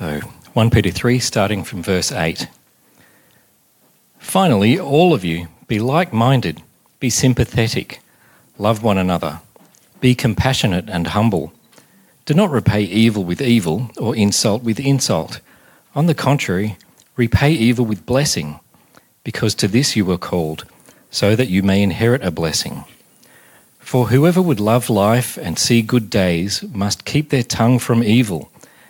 So, 1 Peter 3, starting from verse 8. Finally, all of you, be like minded, be sympathetic, love one another, be compassionate and humble. Do not repay evil with evil or insult with insult. On the contrary, repay evil with blessing, because to this you were called, so that you may inherit a blessing. For whoever would love life and see good days must keep their tongue from evil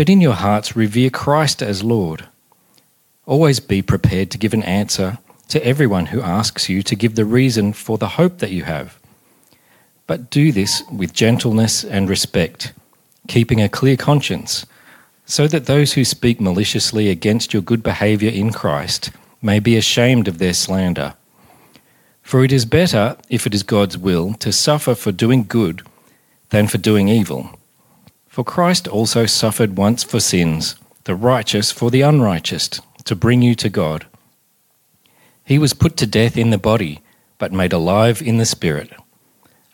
But in your hearts, revere Christ as Lord. Always be prepared to give an answer to everyone who asks you to give the reason for the hope that you have. But do this with gentleness and respect, keeping a clear conscience, so that those who speak maliciously against your good behaviour in Christ may be ashamed of their slander. For it is better, if it is God's will, to suffer for doing good than for doing evil. For Christ also suffered once for sins, the righteous for the unrighteous, to bring you to God. He was put to death in the body, but made alive in the spirit.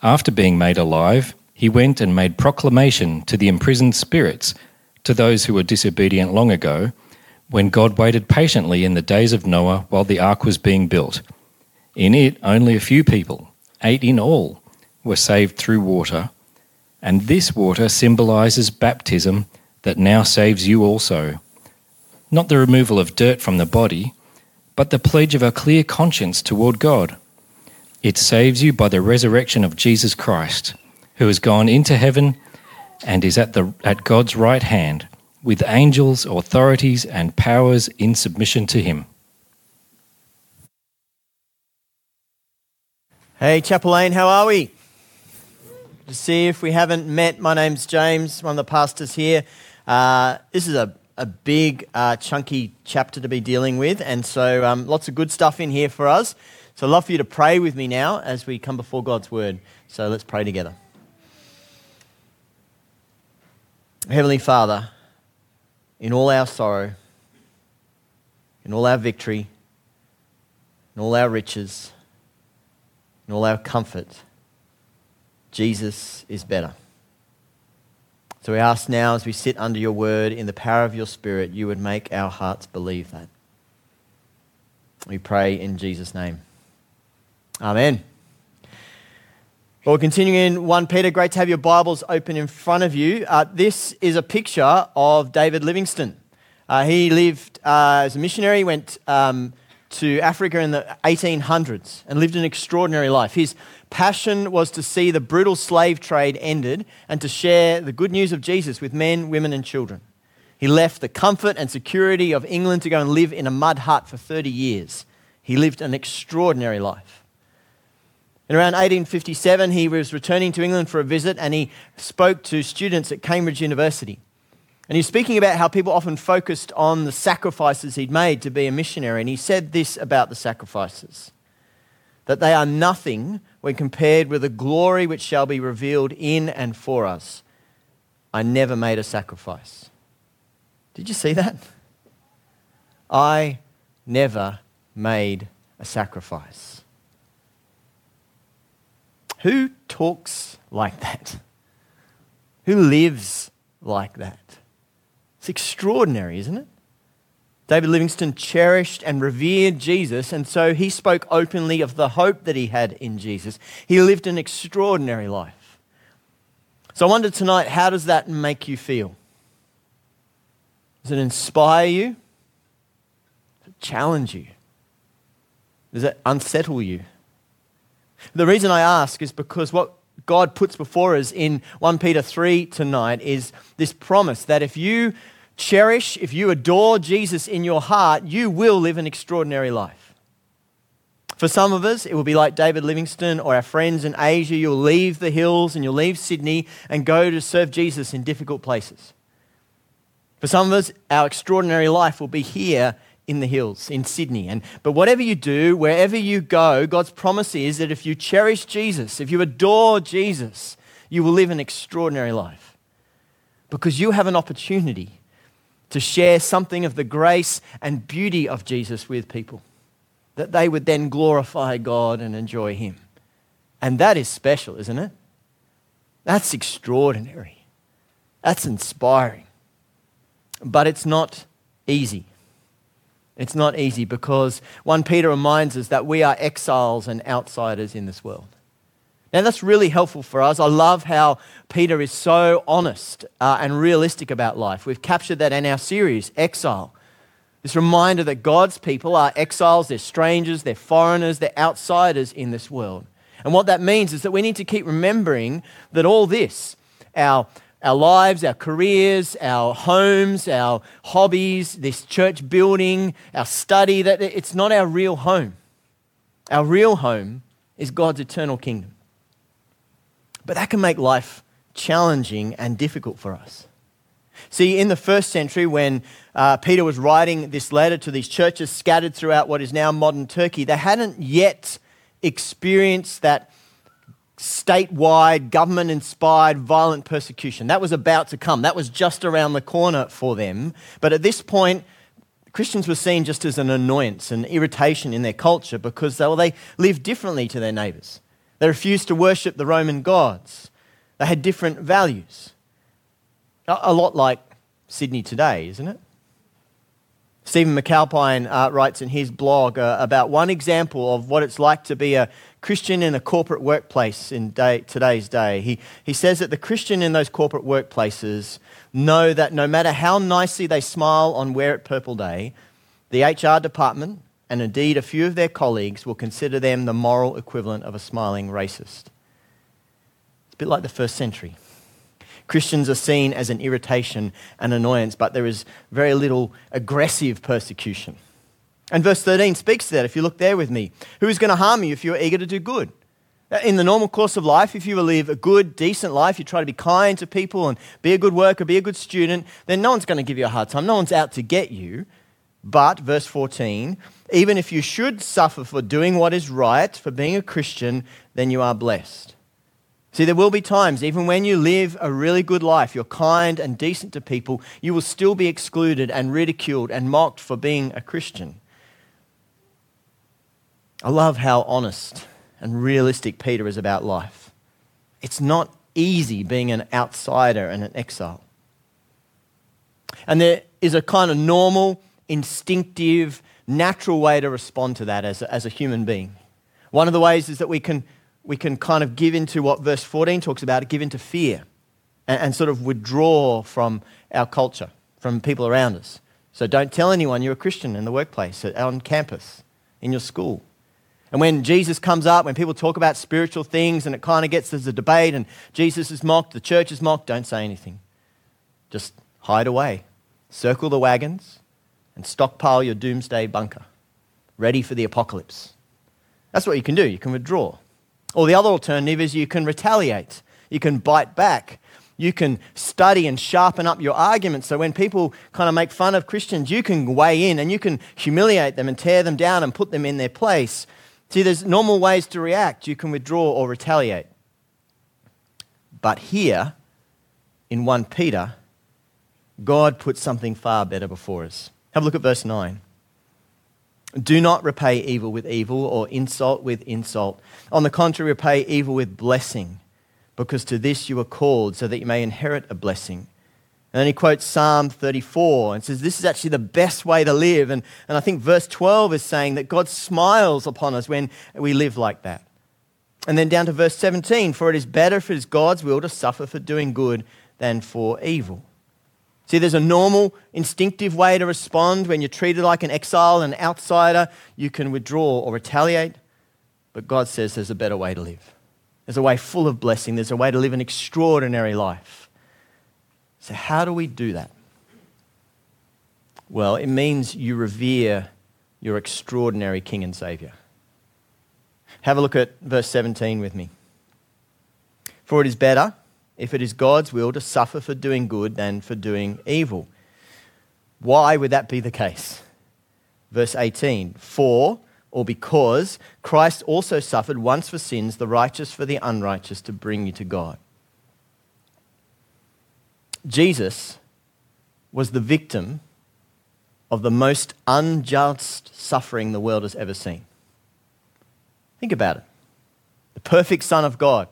After being made alive, he went and made proclamation to the imprisoned spirits, to those who were disobedient long ago, when God waited patiently in the days of Noah while the ark was being built. In it, only a few people, eight in all, were saved through water and this water symbolizes baptism that now saves you also. Not the removal of dirt from the body, but the pledge of a clear conscience toward God. It saves you by the resurrection of Jesus Christ, who has gone into heaven and is at, the, at God's right hand, with angels, authorities, and powers in submission to him. Hey, Chapel Lane, how are we? To see if we haven't met. My name's James, one of the pastors here. Uh, this is a, a big, uh, chunky chapter to be dealing with, and so um, lots of good stuff in here for us. So I'd love for you to pray with me now as we come before God's word. So let's pray together. Heavenly Father, in all our sorrow, in all our victory, in all our riches, in all our comfort, Jesus is better. So we ask now, as we sit under your word, in the power of your spirit, you would make our hearts believe that. We pray in Jesus' name. Amen. Well, continuing in 1 Peter. Great to have your Bibles open in front of you. Uh, this is a picture of David Livingstone. Uh, he lived uh, as a missionary, went um, to Africa in the 1800s and lived an extraordinary life. His passion was to see the brutal slave trade ended and to share the good news of Jesus with men, women, and children. He left the comfort and security of England to go and live in a mud hut for 30 years. He lived an extraordinary life. In around 1857, he was returning to England for a visit and he spoke to students at Cambridge University. And he's speaking about how people often focused on the sacrifices he'd made to be a missionary. And he said this about the sacrifices that they are nothing when compared with the glory which shall be revealed in and for us. I never made a sacrifice. Did you see that? I never made a sacrifice. Who talks like that? Who lives like that? It's extraordinary, isn't it? David Livingstone cherished and revered Jesus, and so he spoke openly of the hope that he had in Jesus. He lived an extraordinary life. So I wonder tonight, how does that make you feel? Does it inspire you? Does it challenge you? Does it unsettle you? The reason I ask is because what God puts before us in 1 Peter 3 tonight is this promise that if you cherish, if you adore Jesus in your heart, you will live an extraordinary life. For some of us, it will be like David Livingstone or our friends in Asia. You'll leave the hills and you'll leave Sydney and go to serve Jesus in difficult places. For some of us, our extraordinary life will be here in the hills in Sydney. And but whatever you do, wherever you go, God's promise is that if you cherish Jesus, if you adore Jesus, you will live an extraordinary life. Because you have an opportunity to share something of the grace and beauty of Jesus with people, that they would then glorify God and enjoy Him. And that is special, isn't it? That's extraordinary. That's inspiring. But it's not easy. It's not easy because 1 Peter reminds us that we are exiles and outsiders in this world. Now, that's really helpful for us. I love how Peter is so honest uh, and realistic about life. We've captured that in our series, Exile. This reminder that God's people are exiles, they're strangers, they're foreigners, they're outsiders in this world. And what that means is that we need to keep remembering that all this, our our lives, our careers, our homes, our hobbies, this church building, our study, that it's not our real home. Our real home is God's eternal kingdom. But that can make life challenging and difficult for us. See, in the first century, when uh, Peter was writing this letter to these churches scattered throughout what is now modern Turkey, they hadn't yet experienced that statewide, government inspired violent persecution. That was about to come. That was just around the corner for them. But at this point, Christians were seen just as an annoyance, an irritation in their culture because they, well, they lived differently to their neighbours. They refused to worship the Roman gods. They had different values. A, lot like Sydney today, isn't it? Stephen McAlpine uh, writes in his blog uh, about one example of what it's like to be a Christian in a corporate workplace in day, today's day. He, he says that the Christian in those corporate workplaces know that no matter how nicely they smile on Wear It Purple Day, the HR department and indeed a few of their colleagues will consider them the moral equivalent of a smiling racist. It's a bit like the first century. Christians are seen as an irritation and annoyance, but there is very little aggressive persecution. And verse 13 speaks to that. If you look there with me, who is going to harm you if you're eager to do good? Uh, in the normal course of life, if you live a good, decent life, you try to be kind to people and be a good worker, be a good student, then no one's going to give you a hard time. No one's out to get you. But, verse 14, even if you should suffer for doing what is right, for being a Christian, then you are blessed. See, there will be times, even when you live a really good life, you're kind and decent to people, you will still be excluded and ridiculed and mocked for being a Christian. I love how honest and realistic Peter is about life. It's not easy being an outsider and an exile. And there is a kind of normal, instinctive, natural way to respond to that as a, as a human being. One of the ways is that we can, we can kind of give into what verse 14 talks about, give into fear and, and sort of withdraw from our culture, from people around us. So don't tell anyone you're a Christian in the workplace, uh, on campus, in your school. And when Jesus comes up, when people talk about spiritual things and it kind of gets as a debate and Jesus is mocked, the church is mocked, don't say anything. Just hide away. Circle the wagons and stockpile your doomsday bunker, ready for the apocalypse. That's what you can do. You can withdraw. Or the other alternative is you can retaliate, you can bite back. You can study and sharpen up your arguments so when people kind of make fun of Christians, you can weigh in and you can humiliate them and tear them down and put them in their place See, there's normal ways to react. You can withdraw or retaliate. But here, in 1 Peter, God puts something far better before us. Have a look at verse 9. Do not repay evil with evil or insult with insult. On the contrary, repay evil with blessing, because to this you are called, so that you may inherit a blessing. And then he quotes Psalm 34 and says, This is actually the best way to live. And, and I think verse 12 is saying that God smiles upon us when we live like that. And then down to verse 17 For it is better if it is God's will to suffer for doing good than for evil. See, there's a normal, instinctive way to respond when you're treated like an exile, an outsider. You can withdraw or retaliate. But God says there's a better way to live. There's a way full of blessing. There's a way to live an extraordinary life. So, how do we do that? Well, it means you revere your extraordinary King and Savior. Have a look at verse 17 with me. For it is better, if it is God's will, to suffer for doing good than for doing evil. Why would that be the case? Verse 18 For, or because, Christ also suffered once for sins, the righteous for the unrighteous, to bring you to God. Jesus was the victim of the most unjust suffering the world has ever seen. Think about it. The perfect Son of God.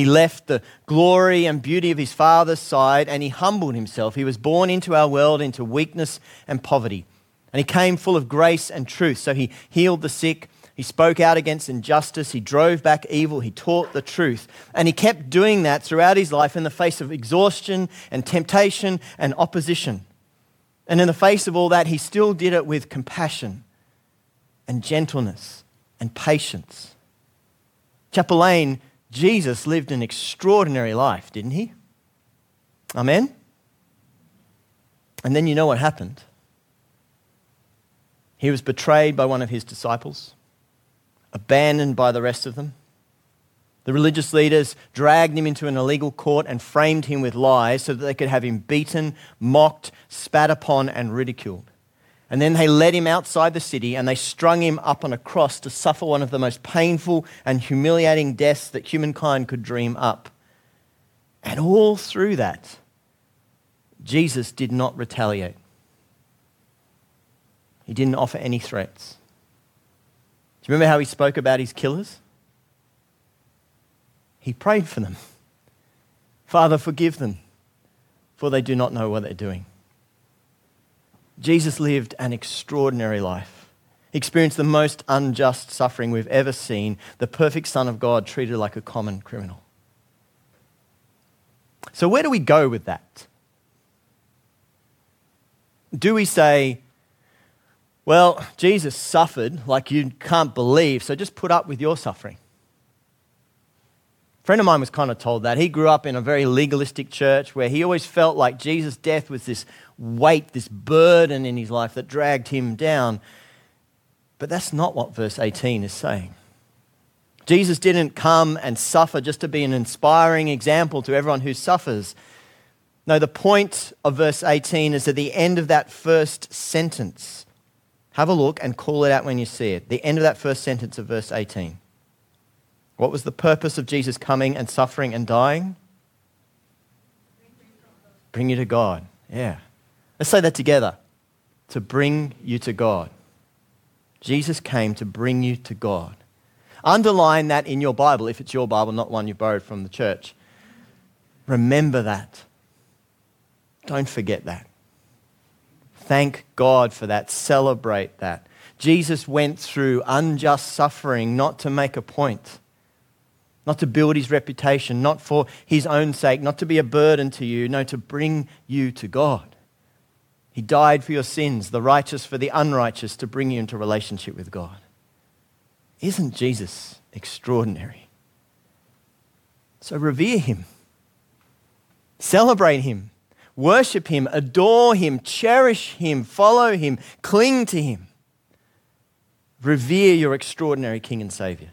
He left the glory and beauty of his Father's side and he humbled himself. He was born into our world into weakness and poverty. And he came full of grace and truth. So he healed the sick, he spoke out against injustice, he drove back evil, he taught the truth. And he kept doing that throughout his life in the face of exhaustion and temptation and opposition. And in the face of all that, he still did it with compassion and gentleness and patience. Chapel Jesus lived an extraordinary life, didn't he? Amen? And then you know what happened. He was betrayed by one of his disciples, abandoned by the rest of them. The religious leaders dragged him into an illegal court and framed him with lies so that they could have him beaten, mocked, spat upon, and ridiculed. And then they led him outside the city and they strung him up on a cross to suffer one of the most painful and humiliating deaths that humankind could dream up. And all through that, Jesus did not retaliate. He didn't offer any threats. Do you remember how he spoke about his killers? He prayed for them. Father, forgive them, for they do not know what they're doing. Jesus lived an extraordinary life. He experienced the most unjust suffering we've ever seen, the perfect Son of God treated like a common criminal. So, where do we go with that? Do we say, well, Jesus suffered like you can't believe, so just put up with your suffering? Friend of mine was kind of told that. He grew up in a very legalistic church where he always felt like Jesus' death was this weight, this burden in his life that dragged him down. But that's not what verse 18 is saying. Jesus didn't come and suffer just to be an inspiring example to everyone who suffers. No, the point of verse 18 is at the end of that first sentence. Have a look and call it out when you see it. The end of that first sentence of verse 18. What was the purpose of Jesus coming and suffering and dying? Bring you to God. Yeah. Let's say that together. To bring you to God. Jesus came to bring you to God. Underline that in your Bible, if it's your Bible, not one you borrowed from the church. Remember that. Don't forget that. Thank God for that. Celebrate that. Jesus went through unjust suffering not to make a point not to build his reputation, not for his own sake, not to be a burden to you, no, to bring you to God. He died for your sins, the righteous for the unrighteous, to bring you into relationship with God. Isn't Jesus extraordinary? So revere him, celebrate him, worship him, adore him, cherish him, follow him, cling to him. Revere your extraordinary King and Savior.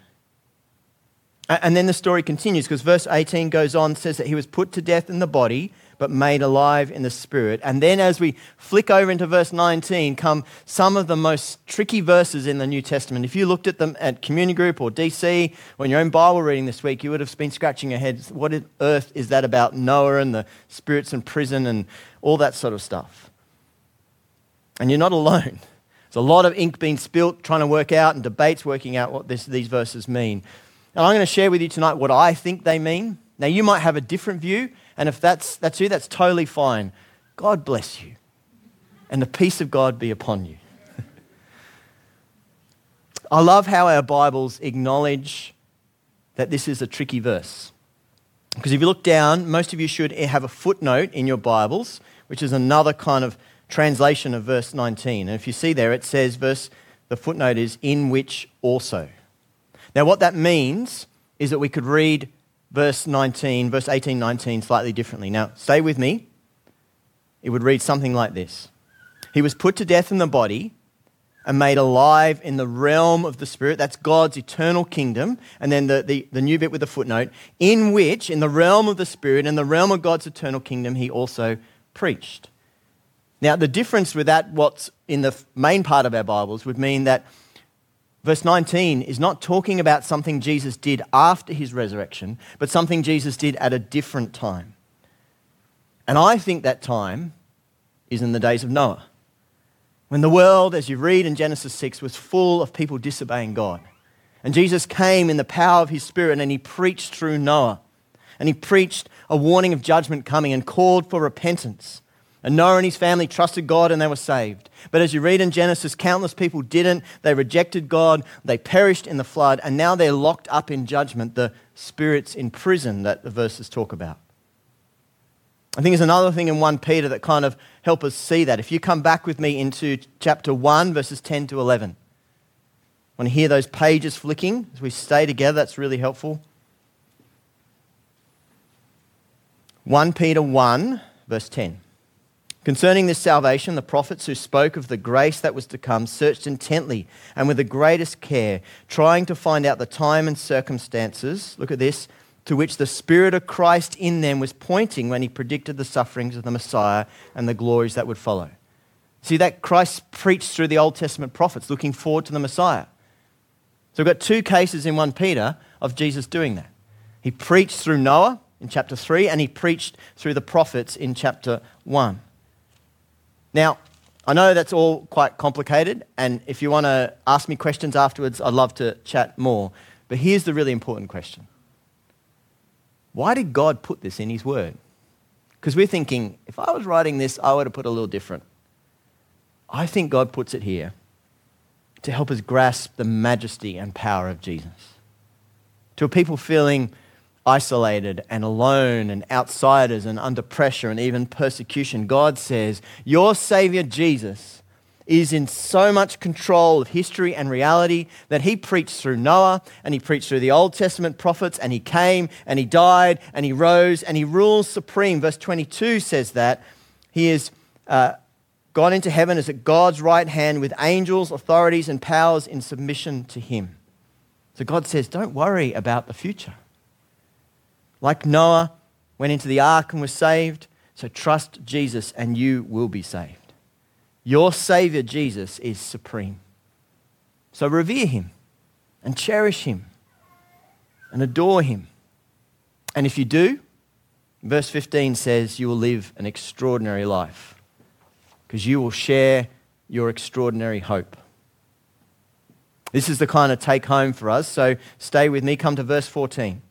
And then the story continues because verse 18 goes on, says that he was put to death in the body, but made alive in the spirit. And then as we flick over into verse 19, come some of the most tricky verses in the New Testament. If you looked at them at community group or DC or in your own Bible reading this week, you would have been scratching your head. What on earth is that about Noah and the spirits in prison and all that sort of stuff? And you're not alone. There's a lot of ink being spilt trying to work out and debates working out what this, these verses mean. And I'm going to share with you tonight what I think they mean. Now, you might have a different view, and if that's, that's you, that's totally fine. God bless you, and the peace of God be upon you. I love how our Bibles acknowledge that this is a tricky verse. Because if you look down, most of you should have a footnote in your Bibles, which is another kind of translation of verse 19. And if you see there, it says, verse, the footnote is, in which also. Now, what that means is that we could read verse 19, verse 18, 19 slightly differently. Now, stay with me. It would read something like this He was put to death in the body and made alive in the realm of the Spirit. That's God's eternal kingdom. And then the, the, the new bit with the footnote, in which, in the realm of the Spirit, in the realm of God's eternal kingdom, he also preached. Now, the difference with that, what's in the main part of our Bibles, would mean that verse 19 is not talking about something Jesus did after his resurrection, but something Jesus did at a different time. And I think that time is in the days of Noah, when the world, as you read in Genesis 6, was full of people disobeying God. And Jesus came in the power of his Spirit and he preached through Noah. And he preached a warning of judgment coming and called for repentance. And Noah and his family trusted God and they were saved. But as you read in Genesis, countless people didn't. They rejected God, they perished in the flood, and now they're locked up in judgment, the spirits in prison that the verses talk about. I think there's another thing in 1 Peter that kind of help us see that. If you come back with me into chapter 1, verses 10 to 11. I want to hear those pages flicking as we stay together. That's really helpful. 1 Peter 1, verse 10. Concerning this salvation, the prophets who spoke of the grace that was to come searched intently and with the greatest care, trying to find out the time and circumstances, look at this, to which the Spirit of Christ in them was pointing when he predicted the sufferings of the Messiah and the glories that would follow. See, that Christ preached through the Old Testament prophets, looking forward to the Messiah. So we've got two cases in 1 Peter of Jesus doing that. He preached through Noah in chapter 3, and he preached through the prophets in chapter 1. Now, I know that's all quite complicated, and if you want to ask me questions afterwards, I'd love to chat more. But here's the really important question Why did God put this in His Word? Because we're thinking, if I was writing this, I would have put a little different. I think God puts it here to help us grasp the majesty and power of Jesus. To a people feeling isolated and alone and outsiders and under pressure and even persecution, God says, Your Savior Jesus is in so much control of history and reality that he preached through Noah and he preached through the Old Testament prophets and he came and he died and he rose and he rules supreme. Verse 22 says that he is. Uh, gone into heaven is at God's right hand with angels, authorities, and powers in submission to him. So God says, don't worry about the future. Like Noah went into the ark and was saved, so trust Jesus and you will be saved. Your Savior, Jesus, is supreme. So revere him and cherish him and adore him. And if you do, verse 15 says you will live an extraordinary life because you will share your extraordinary hope. This is the kind of take home for us, so stay with me. Come to verse 14.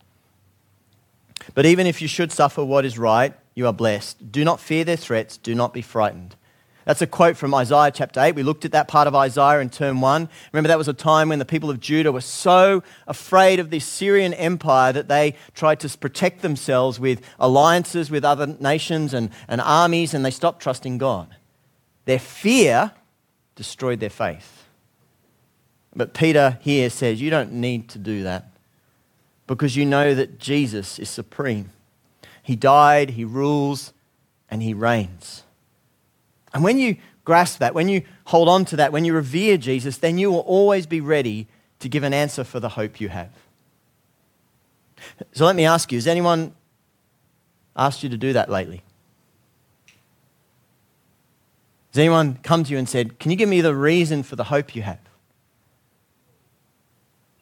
But even if you should suffer what is right, you are blessed. Do not fear their threats, do not be frightened. That's a quote from Isaiah chapter 8. We looked at that part of Isaiah in term 1. Remember, that was a time when the people of Judah were so afraid of the Syrian empire that they tried to protect themselves with alliances with other nations and, and armies, and they stopped trusting God. Their fear destroyed their faith. But Peter here says, You don't need to do that because you know that Jesus is supreme. He died, He rules, and He reigns. And when you grasp that, when you hold on to that, when you revere Jesus, then you will always be ready to give an answer for the hope you have. So let me ask you has anyone asked you to do that lately? Has anyone come to you and said, Can you give me the reason for the hope you have?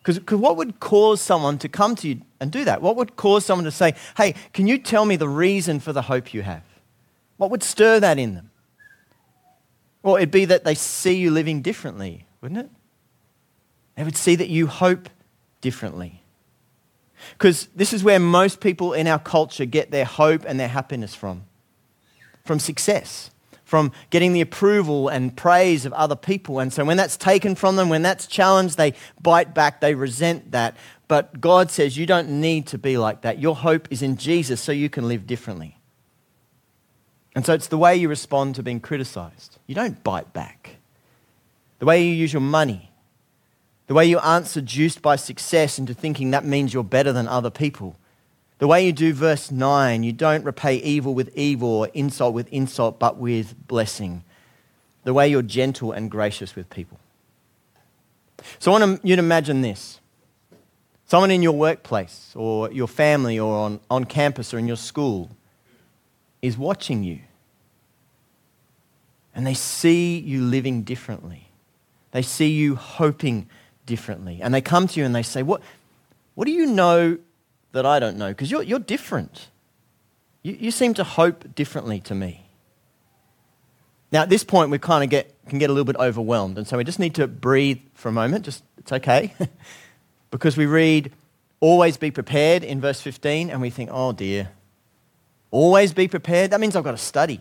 Because what would cause someone to come to you and do that? What would cause someone to say, Hey, can you tell me the reason for the hope you have? What would stir that in them? Well, it'd be that they see you living differently, wouldn't it? They would see that you hope differently. Because this is where most people in our culture get their hope and their happiness from from success from getting the approval and praise of other people. And so when that's taken from them, when that's challenged, they bite back, they resent that. But God says you don't need to be like that. Your hope is in Jesus so you can live differently. And so it's the way you respond to being criticized. You don't bite back. The way you use your money, the way you aren't seduced by success into thinking that means you're better than other people. The way you do verse 9, you don't repay evil with evil or insult with insult, but with blessing. The way you're gentle and gracious with people. So I want you to imagine this someone in your workplace or your family or on, on campus or in your school is watching you. and they see you living differently. They see you hoping differently. And they come to you and they say, What, what do you know that I don't know? Because you're, you're different. You, you seem to hope differently to me. Now, at this point, we kind of get, can get a little bit overwhelmed. And so we just need to breathe for a moment. Just, it's okay. because we read, always be prepared in verse 15, and we think, oh dear, always be prepared? That means I've got to study.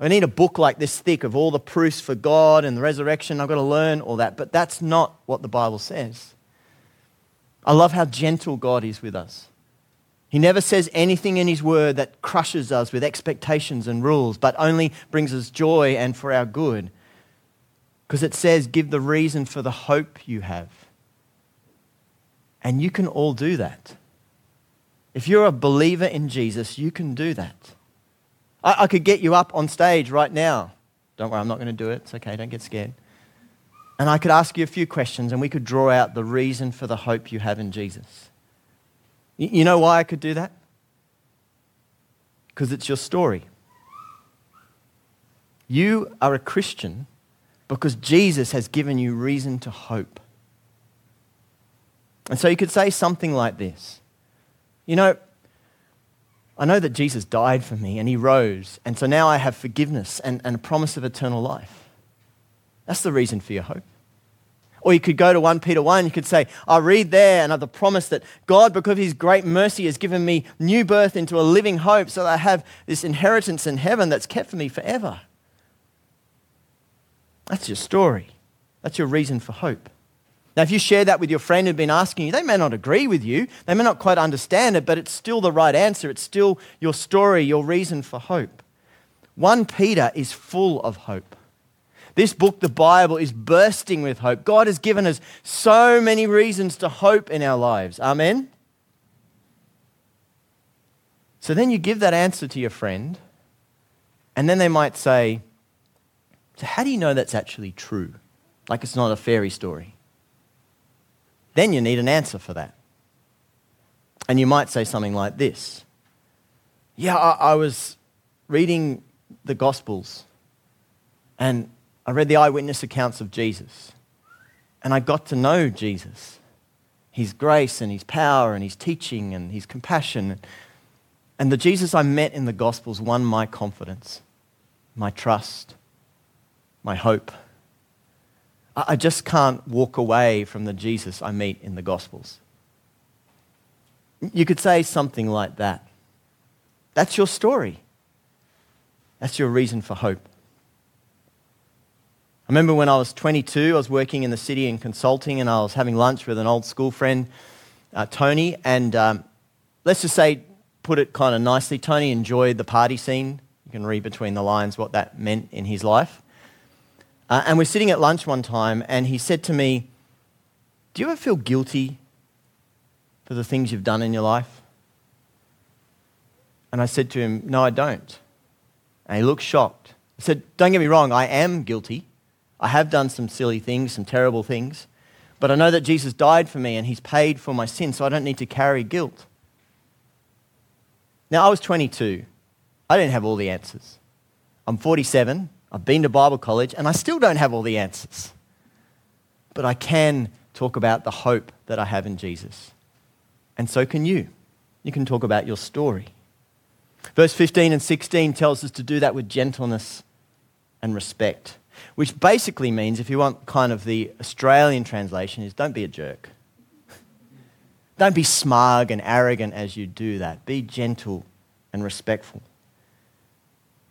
I need a book like this thick of all the proofs for God and the resurrection. I've got to learn all that. But that's not what the Bible says. I love how gentle God is with us. He never says anything in His word that crushes us with expectations and rules, but only brings us joy and for our good. Because it says, give the reason for the hope you have. And you can all do that. If you're a believer in Jesus, you can do that. I, I could get you up on stage right now. Don't worry, I'm not going to do it. It's okay, don't get scared. And I could ask you a few questions and we could draw out the reason for the hope you have in Jesus. You know why I could do that? Because it's your story. You are a Christian because Jesus has given you reason to hope. And so you could say something like this You know, I know that Jesus died for me and he rose, and so now I have forgiveness and, and a promise of eternal life. That's the reason for your hope. Or you could go to 1 Peter 1, you could say, I read there another promise that God, because of his great mercy, has given me new birth into a living hope so that I have this inheritance in heaven that's kept for me forever. That's your story. That's your reason for hope. Now, if you share that with your friend who'd been asking you, they may not agree with you, they may not quite understand it, but it's still the right answer. It's still your story, your reason for hope. 1 Peter is full of hope. This book, the Bible, is bursting with hope. God has given us so many reasons to hope in our lives. Amen? So then you give that answer to your friend, and then they might say, So, how do you know that's actually true? Like it's not a fairy story. Then you need an answer for that. And you might say something like this Yeah, I, I was reading the Gospels, and I read the eyewitness accounts of Jesus, and I got to know Jesus, his grace and his power and his teaching and his compassion. And the Jesus I met in the Gospels won my confidence, my trust, my hope. I just can't walk away from the Jesus I meet in the Gospels. You could say something like that. That's your story. That's your reason for hope. I remember when I was 22, I was working in the city in consulting, and I was having lunch with an old school friend, uh, Tony. And um, let's just say, put it kind of nicely, Tony enjoyed the party scene. You can read between the lines what that meant in his life. Uh, and we're sitting at lunch one time, and he said to me, Do you ever feel guilty for the things you've done in your life? And I said to him, No, I don't. And he looked shocked. I said, Don't get me wrong, I am guilty. I have done some silly things, some terrible things, but I know that Jesus died for me and he's paid for my sin, so I don't need to carry guilt. Now, I was 22. I didn't have all the answers. I'm 47. I've been to Bible college, and I still don't have all the answers. But I can talk about the hope that I have in Jesus. And so can you. You can talk about your story. Verse 15 and 16 tells us to do that with gentleness and respect which basically means, if you want kind of the Australian translation, is don't be a jerk. Don't be smug and arrogant as you do that. Be gentle and respectful.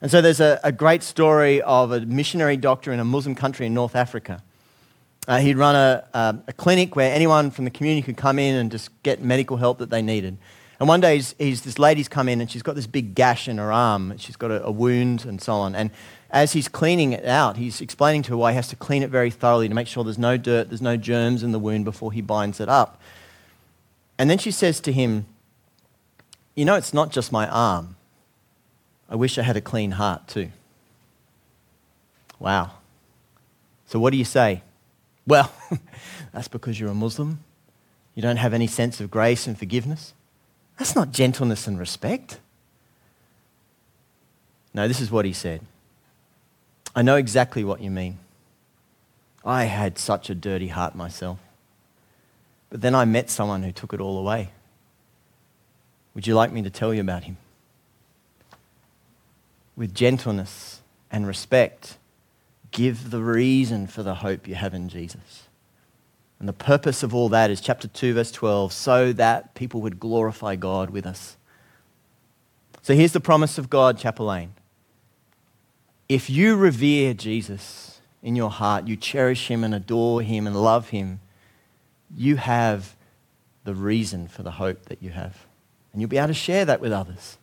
And so there's a, a great story of a missionary doctor in a Muslim country in North Africa. Uh, he'd run a, a, a, clinic where anyone from the community could come in and just get medical help that they needed. And one day, he's, he's, this lady's come in and she's got this big gash in her arm. She's got a, a wound and so on. And as he's cleaning it out, he's explaining to her why he has to clean it very thoroughly to make sure there's no dirt, there's no germs in the wound before he binds it up. And then she says to him, You know, it's not just my arm. I wish I had a clean heart too. Wow. So, what do you say? Well, that's because you're a Muslim. You don't have any sense of grace and forgiveness. That's not gentleness and respect. No, this is what he said. I know exactly what you mean. I had such a dirty heart myself. But then I met someone who took it all away. Would you like me to tell you about him? With gentleness and respect, give the reason for the hope you have in Jesus. And the purpose of all that is chapter 2, verse 12, so that people would glorify God with us. So here's the promise of God, Chapel. If you revere Jesus in your heart, you cherish him and adore him and love him, you have the reason for the hope that you have. And you'll be able to share that with others.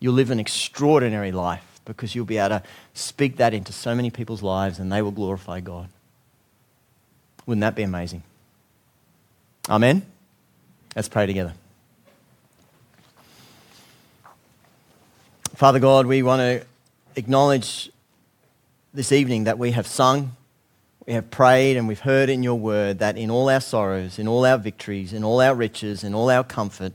You'll live an extraordinary life because you'll be able to speak that into so many people's lives and they will glorify God. Wouldn't that be amazing? Amen? Let's pray together. Father God, we want to acknowledge this evening that we have sung, we have prayed, and we've heard in your word that in all our sorrows, in all our victories, in all our riches, in all our comfort,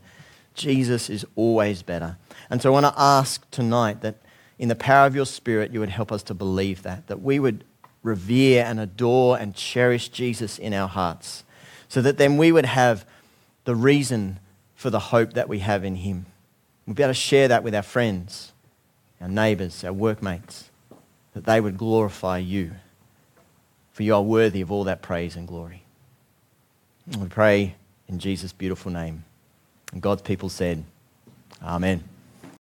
Jesus is always better. And so I want to ask tonight that in the power of your Spirit, you would help us to believe that, that we would revere and adore and cherish Jesus in our hearts, so that then we would have the reason for the hope that we have in Him. We'll be able to share that with our friends, our neighbours, our workmates, that they would glorify you, for you are worthy of all that praise and glory. We pray in Jesus' beautiful name. And God's people said, Amen.